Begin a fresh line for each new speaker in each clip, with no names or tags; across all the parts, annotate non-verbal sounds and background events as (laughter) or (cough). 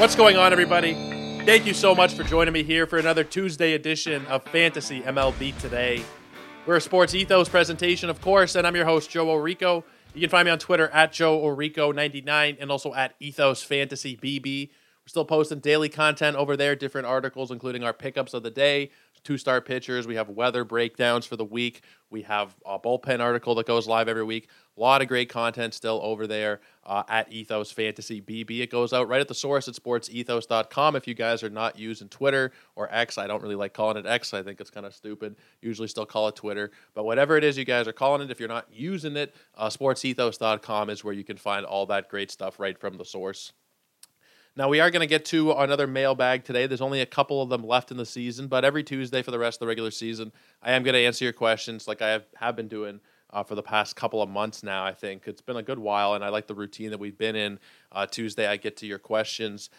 What's going on, everybody? Thank you so much for joining me here for another Tuesday edition of Fantasy MLB Today. We're a Sports Ethos presentation, of course, and I'm your host, Joe Orrico. You can find me on Twitter at Joe Orrico99 and also at Ethos Fantasy BB. We're still posting daily content over there, different articles, including our pickups of the day, two star pitchers. We have weather breakdowns for the week. We have a bullpen article that goes live every week. A lot of great content still over there uh, at Ethos Fantasy BB. It goes out right at the source at sportsethos.com. If you guys are not using Twitter or X, I don't really like calling it X. I think it's kind of stupid. Usually still call it Twitter. But whatever it is you guys are calling it, if you're not using it, uh, sportsethos.com is where you can find all that great stuff right from the source. Now, we are going to get to another mailbag today. There's only a couple of them left in the season, but every Tuesday for the rest of the regular season, I am going to answer your questions like I have, have been doing uh, for the past couple of months now, I think. It's been a good while, and I like the routine that we've been in. Uh, Tuesday, I get to your questions.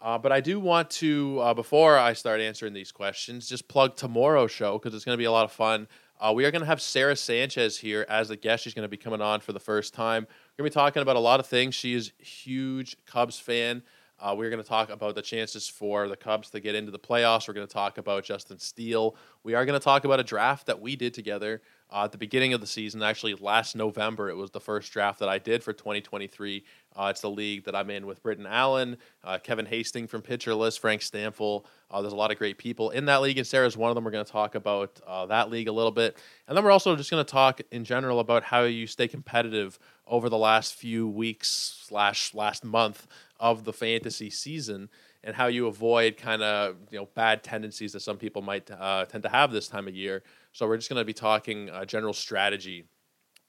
Uh, but I do want to, uh, before I start answering these questions, just plug tomorrow's show because it's going to be a lot of fun. Uh, we are going to have Sarah Sanchez here as the guest. She's going to be coming on for the first time. We're going to be talking about a lot of things. She is a huge Cubs fan. Uh, we're going to talk about the chances for the Cubs to get into the playoffs. We're going to talk about Justin Steele. We are going to talk about a draft that we did together uh, at the beginning of the season. Actually, last November, it was the first draft that I did for 2023. Uh, it's the league that I'm in with Britton Allen, uh, Kevin Hastings from Pitcher List, Frank Stampfl. Uh, there's a lot of great people in that league, and Sarah's one of them. We're going to talk about uh, that league a little bit. And then we're also just going to talk in general about how you stay competitive over the last few weeks slash last month of the fantasy season and how you avoid kind of you know bad tendencies that some people might uh, tend to have this time of year. So we're just going to be talking uh, general strategy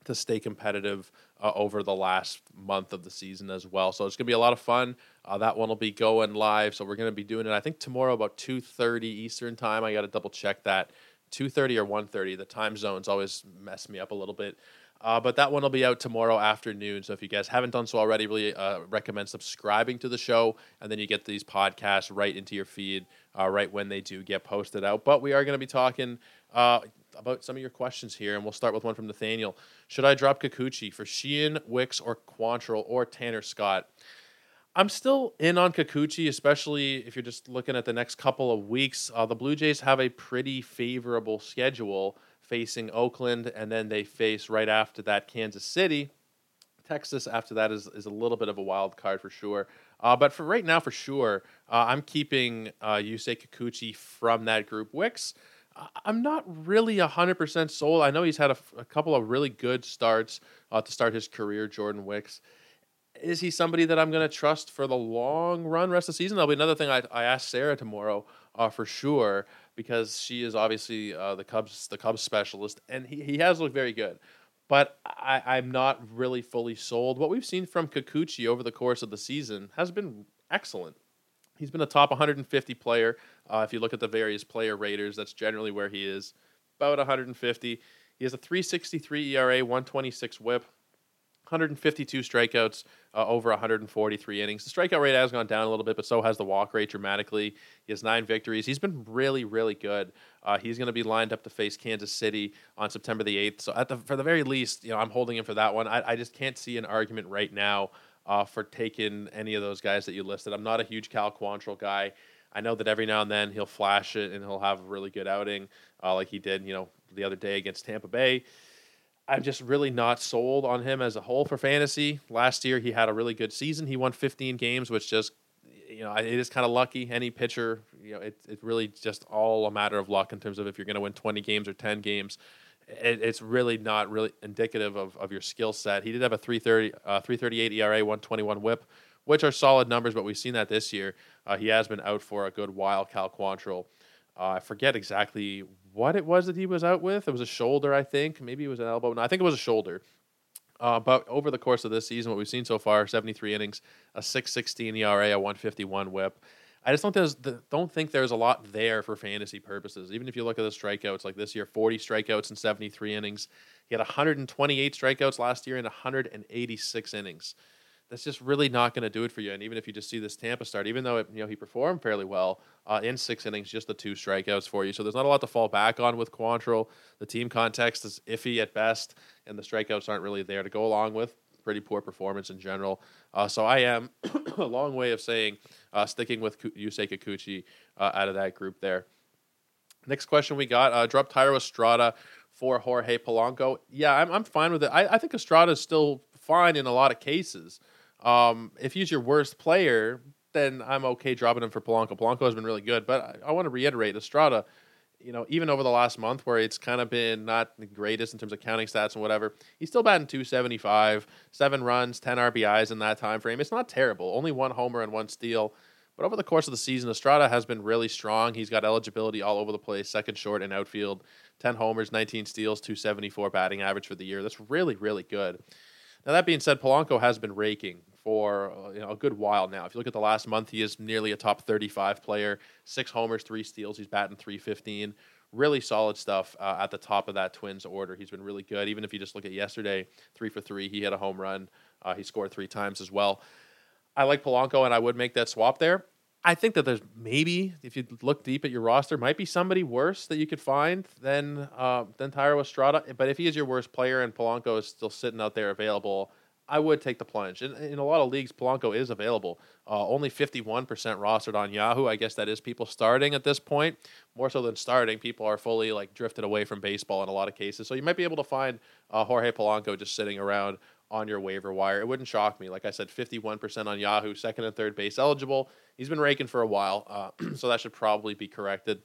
to stay competitive uh, over the last month of the season as well. So it's going to be a lot of fun. Uh, that one will be going live. So we're going to be doing it. I think tomorrow about two thirty Eastern time. I got to double check that. 2.30 or 1.30 the time zones always mess me up a little bit uh, but that one will be out tomorrow afternoon. So if you guys haven't done so already, really uh, recommend subscribing to the show, and then you get these podcasts right into your feed uh, right when they do get posted out. But we are going to be talking uh, about some of your questions here, and we'll start with one from Nathaniel. Should I drop Kikuchi for Sheehan, Wicks, or Quantrill, or Tanner Scott? I'm still in on Kikuchi, especially if you're just looking at the next couple of weeks. Uh, the Blue Jays have a pretty favorable schedule facing Oakland, and then they face right after that Kansas City. Texas after that is, is a little bit of a wild card for sure. Uh, but for right now, for sure, uh, I'm keeping uh, Yusei Kikuchi from that group. Wicks, I'm not really 100% sold. I know he's had a, a couple of really good starts uh, to start his career, Jordan Wicks. Is he somebody that I'm going to trust for the long run, rest of the season? That'll be another thing I, I asked Sarah tomorrow uh, for sure because she is obviously uh, the Cubs the Cubs specialist, and he, he has looked very good. But I, I'm not really fully sold. What we've seen from Kikuchi over the course of the season has been excellent. He's been a top 150 player. Uh, if you look at the various player raters, that's generally where he is, about 150. He has a 363 ERA, 126 WHIP, 152 strikeouts uh, over 143 innings. The strikeout rate has gone down a little bit, but so has the walk rate dramatically. He has nine victories. He's been really, really good. Uh, he's going to be lined up to face Kansas City on September the 8th. So, at the, for the very least, you know, I'm holding him for that one. I, I just can't see an argument right now uh, for taking any of those guys that you listed. I'm not a huge Cal Quantrill guy. I know that every now and then he'll flash it and he'll have a really good outing, uh, like he did, you know, the other day against Tampa Bay. I'm just really not sold on him as a whole for fantasy. Last year he had a really good season. He won 15 games, which just you know it is kind of lucky. Any pitcher, you know, it it really just all a matter of luck in terms of if you're going to win 20 games or 10 games. It, it's really not really indicative of, of your skill set. He did have a 330 uh, 338 ERA, 121 WHIP, which are solid numbers, but we've seen that this year. Uh, he has been out for a good while. Cal Quantrill. Uh, I forget exactly what it was that he was out with. It was a shoulder, I think. Maybe it was an elbow. No, I think it was a shoulder. Uh, but over the course of this season, what we've seen so far, 73 innings, a 6.16 ERA, a 151 WHIP. I just don't there's don't think there's a lot there for fantasy purposes. Even if you look at the strikeouts, like this year, 40 strikeouts in 73 innings. He had 128 strikeouts last year in 186 innings that's just really not going to do it for you. And even if you just see this Tampa start, even though it, you know he performed fairly well uh, in six innings, just the two strikeouts for you. So there's not a lot to fall back on with Quantrill. The team context is iffy at best, and the strikeouts aren't really there to go along with pretty poor performance in general. Uh, so I am (coughs) a long way of saying uh, sticking with Yusei Kikuchi uh, out of that group there. Next question we got uh, drop Thairo Estrada for Jorge Polanco. Yeah, I'm, I'm fine with it. I, I think Estrada is still fine in a lot of cases. Um, if he's your worst player, then I'm okay dropping him for Polanco. Polanco has been really good, but I, I want to reiterate Estrada you know, even over the last month where it's kind of been not the greatest in terms of counting stats and whatever, he's still batting 275, seven runs, 10 RBIs in that time frame. It's not terrible. Only one homer and one steal. But over the course of the season, Estrada has been really strong. He's got eligibility all over the place, second short and outfield, 10 homers, 19 steals, 274 batting average for the year. That's really, really good. Now, that being said, Polanco has been raking for uh, you know, a good while now. If you look at the last month, he is nearly a top 35 player. Six homers, three steals. He's batting 315. Really solid stuff uh, at the top of that Twins order. He's been really good. Even if you just look at yesterday, three for three, he had a home run. Uh, he scored three times as well. I like Polanco, and I would make that swap there. I think that there's maybe, if you look deep at your roster, might be somebody worse that you could find than uh, than Thairo Estrada. But if he is your worst player and Polanco is still sitting out there available, I would take the plunge. In, in a lot of leagues, Polanco is available. Uh, only 51% rostered on Yahoo. I guess that is people starting at this point. More so than starting, people are fully like drifted away from baseball in a lot of cases. So you might be able to find uh, Jorge Polanco just sitting around on your waiver wire. It wouldn't shock me. Like I said, 51% on Yahoo, second and third base eligible. He's been raking for a while, uh, (clears throat) so that should probably be corrected.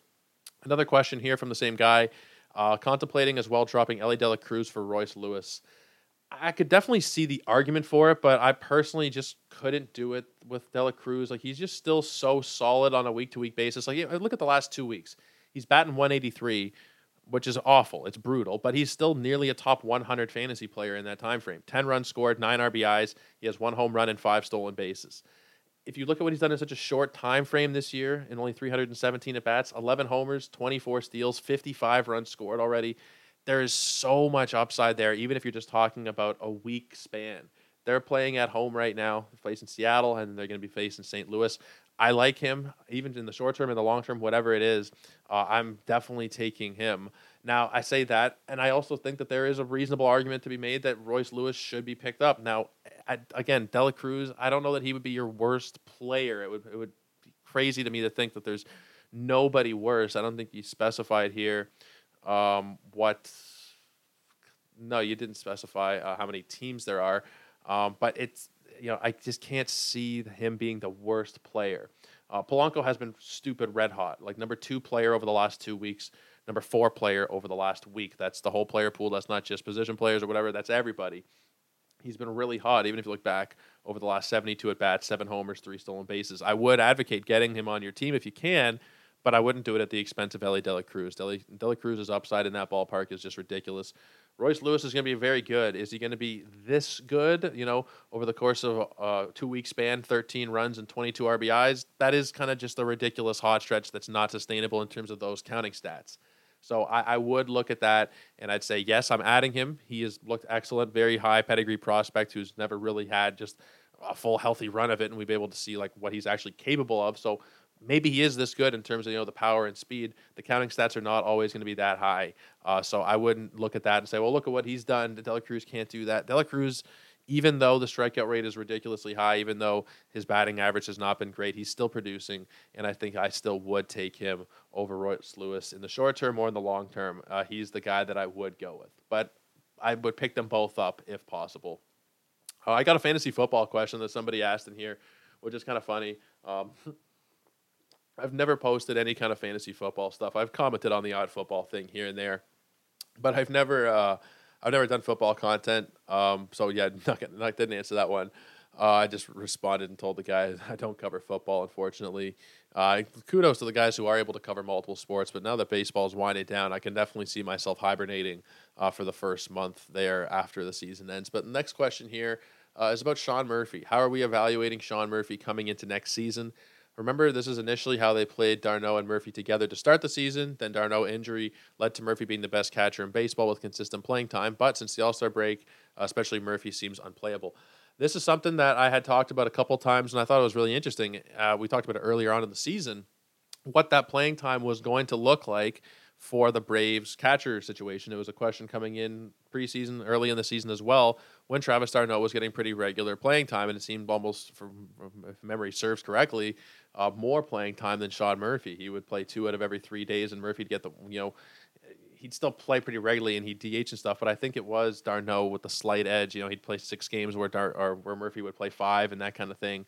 Another question here from the same guy. Uh, contemplating as well dropping Elly De La Cruz for Royce Lewis. I could definitely see the argument for it, but I personally just couldn't do it with De La Cruz. Like he's just still so solid on a week to week basis. Like look at the last two weeks. He's batting 183, which is awful. It's brutal, but he's still nearly a top 100 fantasy player in that time frame. 10 runs scored, 9 RBIs. He has one home run and 5 stolen bases. If you look at what he's done in such a short time frame this year, in only 317 at bats, 11 homers, 24 steals, 55 runs scored already there is so much upside there, even if you're just talking about a week span. They're playing at home right now, facing Seattle, and they're going to be facing St. Louis. I like him, even in the short term and the long term, whatever it is. Uh, I'm definitely taking him. Now, I say that, and I also think that there is a reasonable argument to be made that Royce Lewis should be picked up. Now, I, again, De La Cruz, I don't know that he would be your worst player. It would it would be crazy to me to think that there's nobody worse. I don't think you specified here um, what? No, you didn't specify uh, how many teams there are, um, but it's you know I just can't see him being the worst player. Uh, Polanco has been stupid red hot, like number two player over the last two weeks, number four player over the last week. That's the whole player pool. That's not just position players or whatever. That's everybody. He's been really hot, even if you look back over the last 72 at bats, seven homers, three stolen bases. I would advocate getting him on your team if you can, but I wouldn't do it at the expense of Elly De La Cruz. Elly De La Cruz's upside in that ballpark is just ridiculous. Royce Lewis is going to be very good. Is he going to be this good? You know, over the course of a two week span, 13 runs and 22 RBIs. That is kind of just a ridiculous hot stretch that's not sustainable in terms of those counting stats. So I, I, would look at that and I'd say, yes, I'm adding him. He has looked excellent, very high pedigree prospect who's never really had just a full healthy run of it, and we've been able to see like what he's actually capable of. So maybe he is this good in terms of you know the power and speed. The counting stats are not always going to be that high, uh, so I wouldn't look at that and say, well, look at what he's done. De La Cruz can't do that. De La Cruz, even though the strikeout rate is ridiculously high, even though his batting average has not been great, he's still producing, and I think I still would take him over Royce Lewis in the short term or in the long term. Uh, he's the guy that I would go with, but I would pick them both up if possible. Uh, I got a fantasy football question that somebody asked in here, which is kind of funny. Um, (laughs) I've never posted any kind of fantasy football stuff. I've commented on the odd football thing here and there, but I've never uh, I've never done football content. Um, so yeah, (laughs) not, not didn't answer that one. Uh, I just responded and told the guy (laughs) I don't cover football, unfortunately. Uh, kudos to the guys who are able to cover multiple sports, but now that baseball is winding down, I can definitely see myself hibernating uh, for the first month there after the season ends. But the next question here uh, is about Sean Murphy. How are we evaluating Sean Murphy coming into next season? Remember, this is initially how they played d'Arnaud and Murphy together to start the season. Then d'Arnaud injury led to Murphy being the best catcher in baseball with consistent playing time. But since the All Star break, especially Murphy seems unplayable. This is something that I had talked about a couple times, and I thought it was really interesting. Uh, we talked about it earlier on in the season, what that playing time was going to look like for the Braves catcher situation. It was a question coming in preseason, early in the season as well, when Travis d'Arnaud was getting pretty regular playing time, and it seemed almost, from, if memory serves correctly, uh, more playing time than Sean Murphy. He would play two out of every three days, and Murphy'd get the you know he'd still play pretty regularly and he'd DH and stuff, but I think it was d'Arnaud with the slight edge. You know, he'd play six games where Dar- or where Murphy would play five and that kind of thing.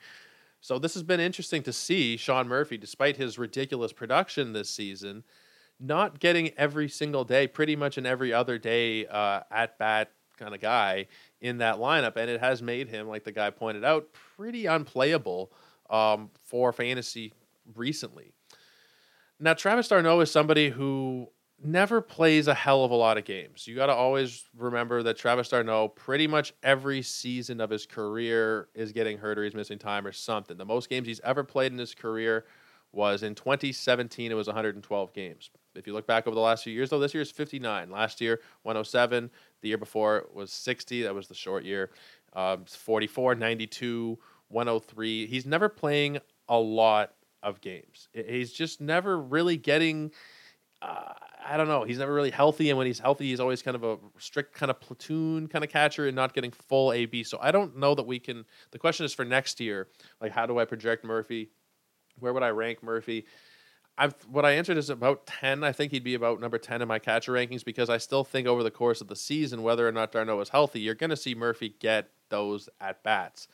So this has been interesting to see Sean Murphy, despite his ridiculous production this season, not getting every single day, pretty much in every other day uh, at bat kind of guy in that lineup, and it has made him, like the guy pointed out, pretty unplayable um, for fantasy recently. Now, Travis d'Arnaud is somebody who never plays a hell of a lot of games. You got to always remember that Travis d'Arnaud, pretty much every season of his career, is getting hurt or he's missing time or something. The most games he's ever played in his career was in 2017. It was 112 games. If you look back over the last few years, though, this year is 59. Last year, 107. The year before was 60. That was the short year. Um, 44, 92, 103. He's never playing a lot of games. He's just never really getting. Uh, I don't know. He's never really healthy, and when he's healthy, he's always kind of a strict kind of platoon kind of catcher and not getting full AB. So I don't know that we can. The question is for next year, like how do I project Murphy? Where would I rank Murphy? I've what I answered is about ten. I think he'd be about number ten in my catcher rankings because I still think over the course of the season, whether or not d'Arnaud is healthy, you're going to see Murphy get those at bats.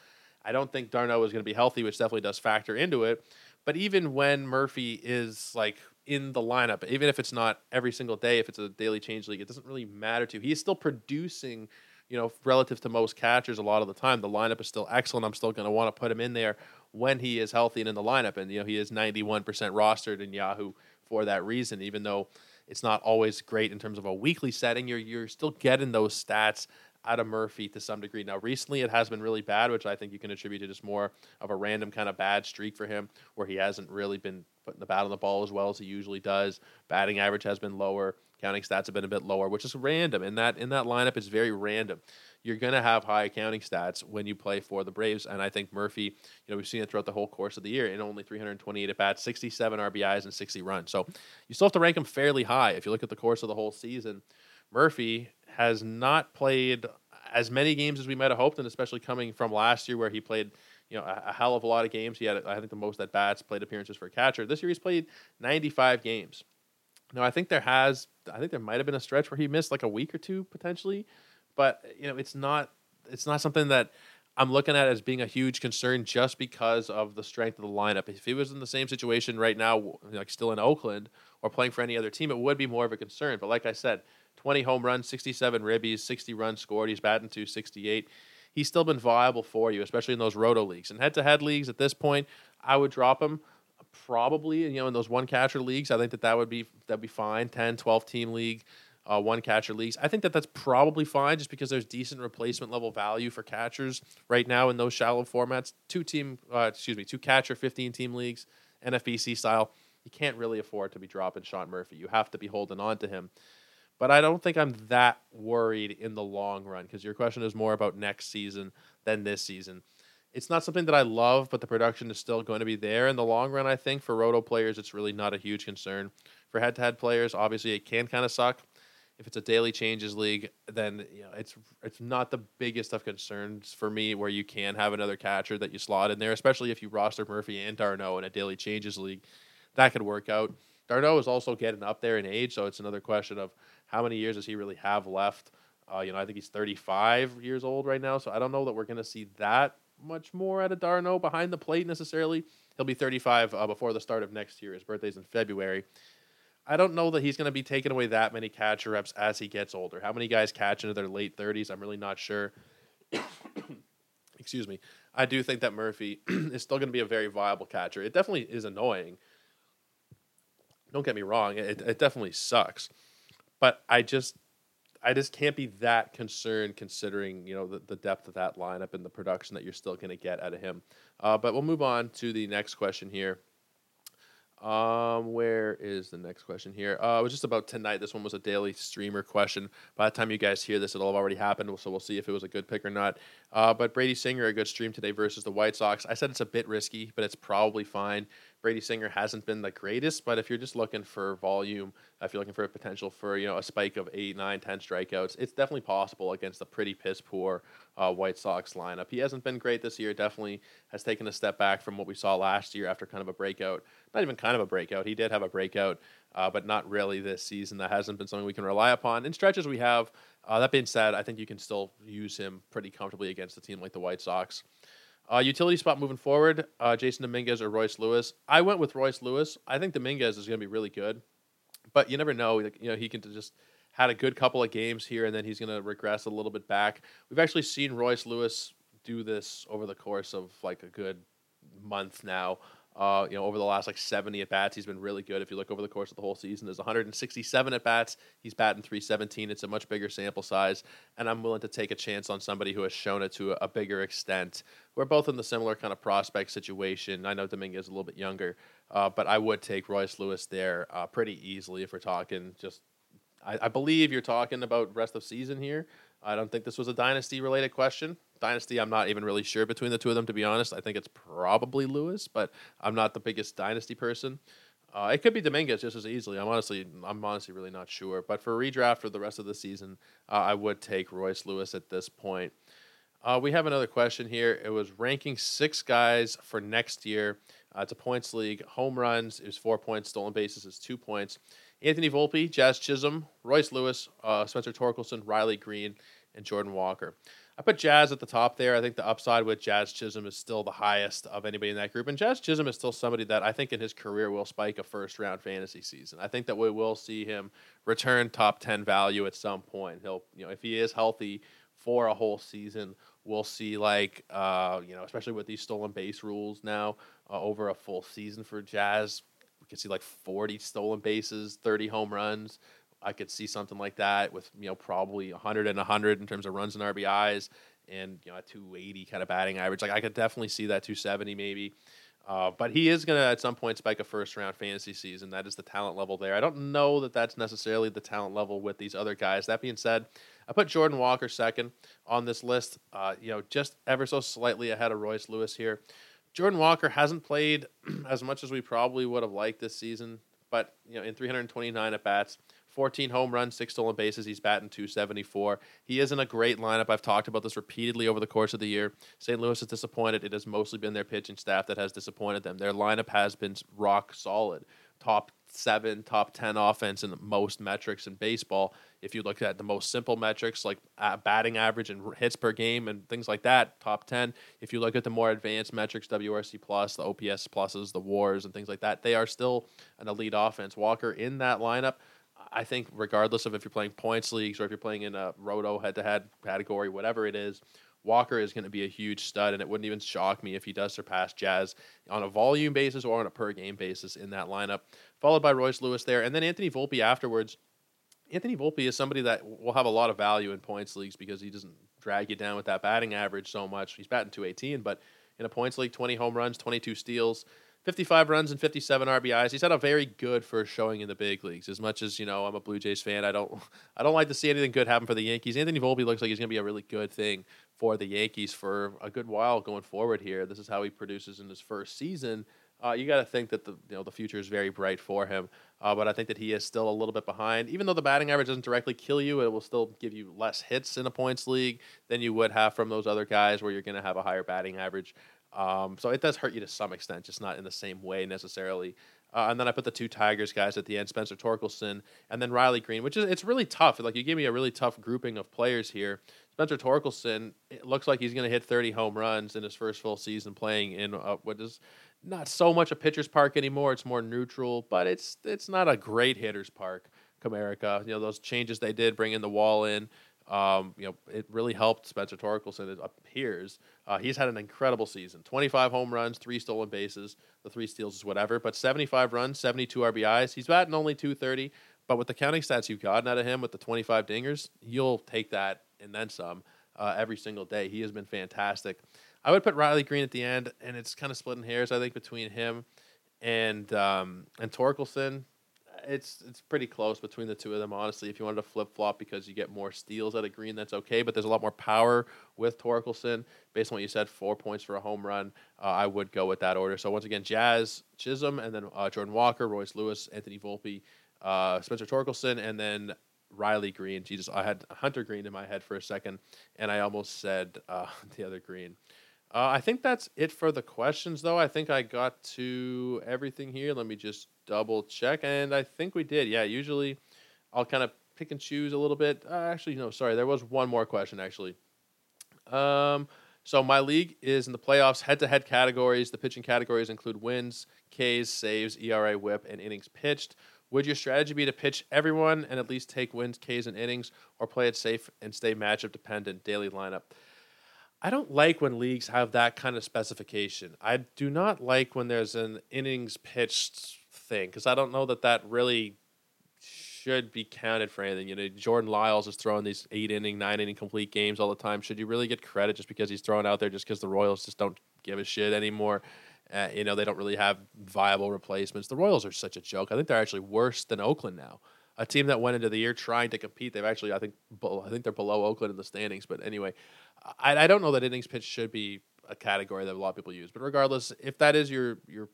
I don't think d'Arnaud is going to be healthy, which definitely does factor into it. But even when Murphy is like in the lineup, even if it's not every single day, if it's a daily change league, it doesn't really matter to. He's still producing, you know, relative to most catchers a lot of the time. The lineup is still excellent. I'm still going to want to put him in there when he is healthy and in the lineup. And you know, he is 91% rostered in Yahoo for that reason. Even though it's not always great in terms of a weekly setting, you're you're still getting those stats out of Murphy to some degree. Now, recently it has been really bad, which I think you can attribute to just more of a random kind of bad streak for him, where he hasn't really been putting the bat on the ball as well as he usually does. Batting average has been lower. Counting stats have been a bit lower, which is random. In that in that lineup, it's very random. You're going to have high counting stats when you play for the Braves, and I think Murphy. You know, we've seen it throughout the whole course of the year in only 328 at bats, 67 RBIs, and 60 runs. So you still have to rank him fairly high. If you look at the course of the whole season, Murphy has not played as many games as we might have hoped, and especially coming from last year where he played you know a, a, hell of a lot of games. He had I think the most at bats, played appearances for a catcher. This year he's played 95 games. Now I think there has I think there might have been a stretch where he missed like a week or two potentially, but you know it's not it's not something that I'm looking at as being a huge concern just because of the strength of the lineup. If he was in the same situation right now, like still in Oakland or playing for any other team, it would be more of a concern. But like I said, 20 home runs, 67 ribbies, 60 runs scored. He's batting 268 he's still been viable for you, especially in those roto leagues. And head to head leagues at this point, I would drop him probably, you know, in those one catcher leagues. I think that that would be that'd be fine. 10, 12 team league, uh, one catcher leagues. I think that that's probably fine just because there's decent replacement level value for catchers right now in those shallow formats. Two team, uh, excuse me, two catcher, 15 team leagues, NFBC style. You can't really afford to be dropping Sean Murphy. You have to be holding on to him. But I don't think I'm that worried in the long run because your question is more about next season than this season. It's not something that I love, but the production is still going to be there in the long run. I think for roto players, it's really not a huge concern. For head-to-head players, obviously it can kind of suck. If it's a daily changes league, then you know it's it's not the biggest of concerns for me where you can have another catcher that you slot in there, especially if you roster Murphy and d'Arnaud in a daily changes league. That could work out. d'Arnaud is also getting up there in age, so it's another question of how many years does he really have left? Uh, you know, I think he's 35 years old right now, so I don't know that we're going to see that much more out of d'Arnaud behind the plate necessarily. He'll be 35 uh, before the start of next year. His birthday's in February. I don't know that he's going to be taking away that many catcher reps as he gets older. How many guys catch into their late 30s? I'm really not sure. (coughs) Excuse me. I do think that Murphy (clears throat) is still going to be a very viable catcher. It definitely is annoying. Don't get me wrong. It, it definitely sucks but I just I just can't be that concerned considering you know the, the depth of that lineup and the production that you're still going to get out of him. Uh, but we'll move on to the next question here. Um, where is the next question here? Uh, it was just about tonight. This one was a daily streamer question. By the time you guys hear this, it'll have already happened. So we'll see if it was a good pick or not. Uh, but Brady Singer, a good stream today versus the White Sox. I said it's a bit risky, but it's probably fine. Brady Singer hasn't been the greatest, but if you're just looking for volume, if you're looking for a potential for you know a spike of eight, nine, ten strikeouts, it's definitely possible against a pretty piss poor uh, White Sox lineup. He hasn't been great this year. Definitely has taken a step back from what we saw last year after kind of a breakout. Not even kind of a breakout. He did have a breakout, uh, but not really this season. That hasn't been something we can rely upon. In stretches we have. Uh, that being said, I think you can still use him pretty comfortably against a team like the White Sox. Uh, utility spot moving forward, uh, Jasson Dominguez or Royce Lewis. I went with Royce Lewis. I think Dominguez is going to be really good, but you never know. You know, he can just had a good couple of games here, and then he's going to regress a little bit back. We've actually seen Royce Lewis do this over the course of like a good month now. Uh, you know, over the last like 70 at bats, he's been really good. If you look over the course of the whole season, there's 167 at bats. He's batting 317. It's a much bigger sample size, and I'm willing to take a chance on somebody who has shown it to a, bigger extent. We're both in the similar kind of prospect situation. I know Dominguez is a little bit younger, uh, but I would take Royce Lewis there uh, pretty easily if we're talking just. I, I believe you're talking about rest of season here. I don't think this was a dynasty related question. Dynasty, I'm not even really sure between the two of them, to be honest. I think it's probably Lewis, but I'm not the biggest dynasty person. Uh, it could be Dominguez just as easily. I'm honestly, I'm honestly really not sure. But for redraft for the rest of the season, uh, I would take Royce Lewis at this point. Uh, we have another question here. It was ranking six guys for next year. Uh, it's a points league. Home runs is four points. Stolen bases is two points. Anthony Volpe, Jazz Chisholm, Royce Lewis, uh, Spencer Torkelson, Riley Greene, and Jordan Walker. I put Jazz at the top there. I think the upside with Jazz Chisholm is still the highest of anybody in that group. And Jazz Chisholm is still somebody that I think in his career will spike a first round fantasy season. I think that we will see him return top 10 value at some point. He'll, you know, if he is healthy for a whole season, we'll see like, uh, you know, especially with these stolen base rules now uh, over a full season for Jazz, could see like 40 stolen bases, 30 home runs. I could see something like that with you know probably 100 and 100 in terms of runs and RBIs, and you know a 280 kind of batting average. Like I could definitely see that 270 maybe. Uh, but he is going to at some point spike a first round fantasy season. That is the talent level there. I don't know that that's necessarily the talent level with these other guys. That being said, I put Jordan Walker second on this list. Uh, you know, just ever so slightly ahead of Royce Lewis here. Jordan Walker hasn't played (clears throat) as much as we probably would have liked this season, but you know, in 329 at bats, 14 home runs, six stolen bases. He's batting 274. He is in a great lineup. I've talked about this repeatedly over the course of the year. St. Louis is disappointed. It has mostly been their pitching staff that has disappointed them. Their lineup has been rock solid. Top seven, top 10 offense in most metrics in baseball. If you look at the most simple metrics like uh, batting average and hits per game and things like that, top 10. If you look at the more advanced metrics, WRC plus, the OPS pluses, the wars, and things like that, they are still an elite offense. Walker in that lineup I think regardless of if you're playing points leagues or if you're playing in a roto head to head category, whatever it is, Walker is going to be a huge stud, and it wouldn't even shock me if he does surpass Jazz on a volume basis or on a per game basis in that lineup. Followed by Royce Lewis there, and then Anthony Volpe afterwards. Anthony Volpe is somebody that will have a lot of value in points leagues because he doesn't drag you down with that batting average so much. He's batting 218, but in a points league, 20 home runs, 22 steals. 55 runs and 57 RBIs. He's had a very good first showing in the big leagues. As much as you know, I'm a Blue Jays fan. I don't, (laughs) I don't like to see anything good happen for the Yankees. Anthony Volpe looks like he's going to be a really good thing for the Yankees for a good while going forward. Here, this is how he produces in his first season. Uh, you got to think that the you know the future is very bright for him. Uh, but I think that he is still a little bit behind. Even though the batting average doesn't directly kill you, it will still give you less hits in a points league than you would have from those other guys where you're going to have a higher batting average. Um, so it does hurt you to some extent, just not in the same way necessarily. Uh, and then I put the two Tigers guys at the end, Spencer Torkelson and then Riley Greene, which is it's really tough. Like you gave me a really tough grouping of players here. Spencer Torkelson, it looks like he's going to hit 30 home runs in his first full season playing in uh, what is not so much a pitcher's park anymore. It's more neutral, but it's it's not a great hitter's park. Comerica, you know those changes they did, bringing the wall in. Um, you know, it really helped Spencer Torkelson. It appears uh, he's had an incredible season: 25 home runs, three stolen bases, the three steals is whatever, but 75 runs, 72 RBIs. He's batting only 230, but with the counting stats you've gotten out of him with the 25 dingers, you'll take that and then some uh, every single day. He has been fantastic. I would put Riley Greene at the end, and it's kind of splitting hairs, I think, between him and um, and Torkelson it's it's pretty close between the two of them. Honestly, if you wanted to flip flop because you get more steals at a green, that's okay. But there's a lot more power with Torkelson. Based on what you said, four points for a home run. Uh, I would go with that order. So once again, Jazz, Chisholm, and then uh, Jordan Walker, Royce Lewis, Anthony Volpe, uh, Spencer Torkelson, and then Riley Greene. Jesus, I had Hunter Greene in my head for a second, and I almost said uh, (laughs) the other Green. Uh, I think that's it for the questions, though. I think I got to everything here. Let me just double check, and I think we did. Yeah, usually I'll kind of pick and choose a little bit. Uh, actually, no, sorry, there was one more question actually. Um, so my league is in the playoffs. Head-to-head categories. The pitching categories include wins, Ks, saves, ERA, WHIP, and innings pitched. Would your strategy be to pitch everyone and at least take wins, Ks, and innings, or play it safe and stay matchup dependent daily lineup? I don't like when leagues have that kind of specification. I do not like when there's an innings pitched thing because I don't know that that really should be counted for anything. You know, Jordan Lyles is throwing these eight inning, nine inning complete games all the time. Should you really get credit just because he's throwing out there just because the Royals just don't give a shit anymore? Uh, you know, they don't really have viable replacements. The Royals are such a joke. I think they're actually worse than Oakland now. A team that went into the year trying to compete, they've actually, I think, I think they're below Oakland in the standings. But anyway, I, I don't know that innings pitch should be a category that a lot of people use. But regardless, if that is your your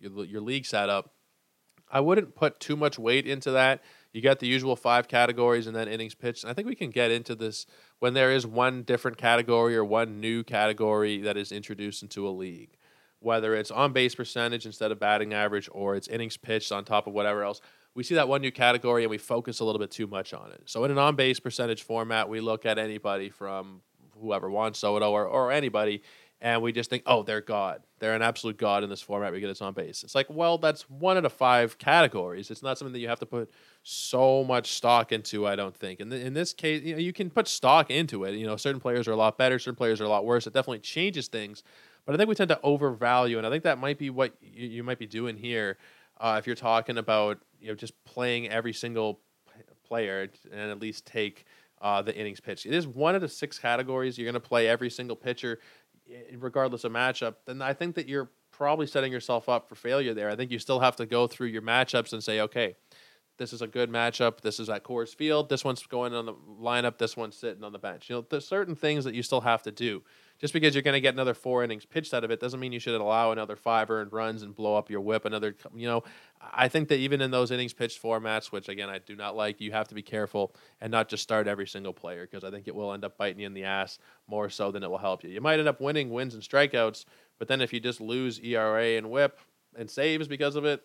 your, your league setup, I wouldn't put too much weight into that. You got the usual five categories and then innings pitched. I think we can get into this when there is one different category or one new category that is introduced into a league, whether it's on base percentage instead of batting average or it's innings pitched on top of whatever else. We see that one new category and we focus a little bit too much on it. So in an on base percentage format, we look at anybody from whoever Juan Soto or, or anybody, and we just think, oh, they're God. They're an absolute God in this format because it's on base. It's like, well, that's one out of five categories. It's not something that you have to put so much stock into, I don't think. And in, in this case, you know, you can put stock into it. You know, certain players are a lot better, certain players are a lot worse. It definitely changes things. But I think we tend to overvalue, and I think that might be what you, you might be doing here uh, if you're talking about you know just playing every single player and at least take – uh, the innings pitched. It is one of the six categories. You're going to play every single pitcher, regardless of matchup. Then I think that you're probably setting yourself up for failure there. I think you still have to go through your matchups and say, okay, this is a good matchup. This is at Coors Field. This one's going on the lineup. This one's sitting on the bench. You know, there's certain things that you still have to do just because you're going to get another four innings pitched out of it doesn't mean you should allow another five earned runs and blow up your whip. Another, you know, I think that even in those innings pitched formats, which again I do not like, you have to be careful and not just start every single player because I think it will end up biting you in the ass more so than it will help you. You might end up winning wins and strikeouts, but then if you just lose ERA and whip and saves because of it,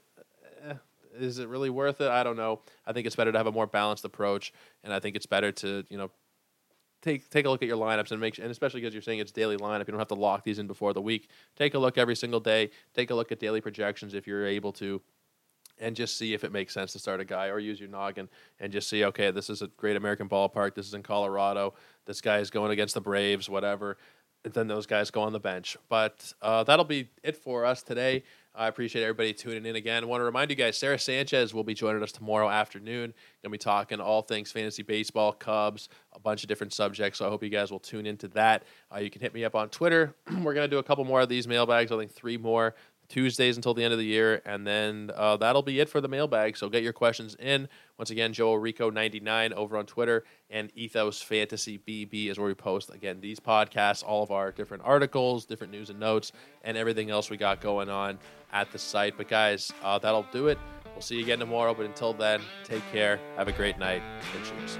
eh, is it really worth it? I don't know. I think it's better to have a more balanced approach, and I think it's better to you know take take a look at your lineups and make and especially because you're saying it's daily lineup, you don't have to lock these in before the week. Take a look every single day. Take a look at daily projections if you're able to, and just see if it makes sense to start a guy or use your noggin and just see okay, this is a great American ballpark. This is in Colorado. This guy is going against the Braves, whatever. And then those guys go on the bench. But uh, that'll be it for us today. I appreciate everybody tuning in again. I want to remind you guys, Sarah Sanchez will be joining us tomorrow afternoon. Gonna be talking all things fantasy baseball, Cubs, a bunch of different subjects. So I hope you guys will tune into that. Uh, you can hit me up on Twitter. (clears throat) We're gonna do a couple more of these mailbags. I think three more Tuesdays until the end of the year, and then uh, that'll be it for the mailbag. So get your questions in. Once again, Joe Rico ninety nine over on Twitter, and Ethos Fantasy BB is where we post again these podcasts, all of our different articles, different news and notes, and everything else we got going on at the site. But guys, uh, that'll do it. We'll see you again tomorrow. But until then, take care. Have a great night. And cheers.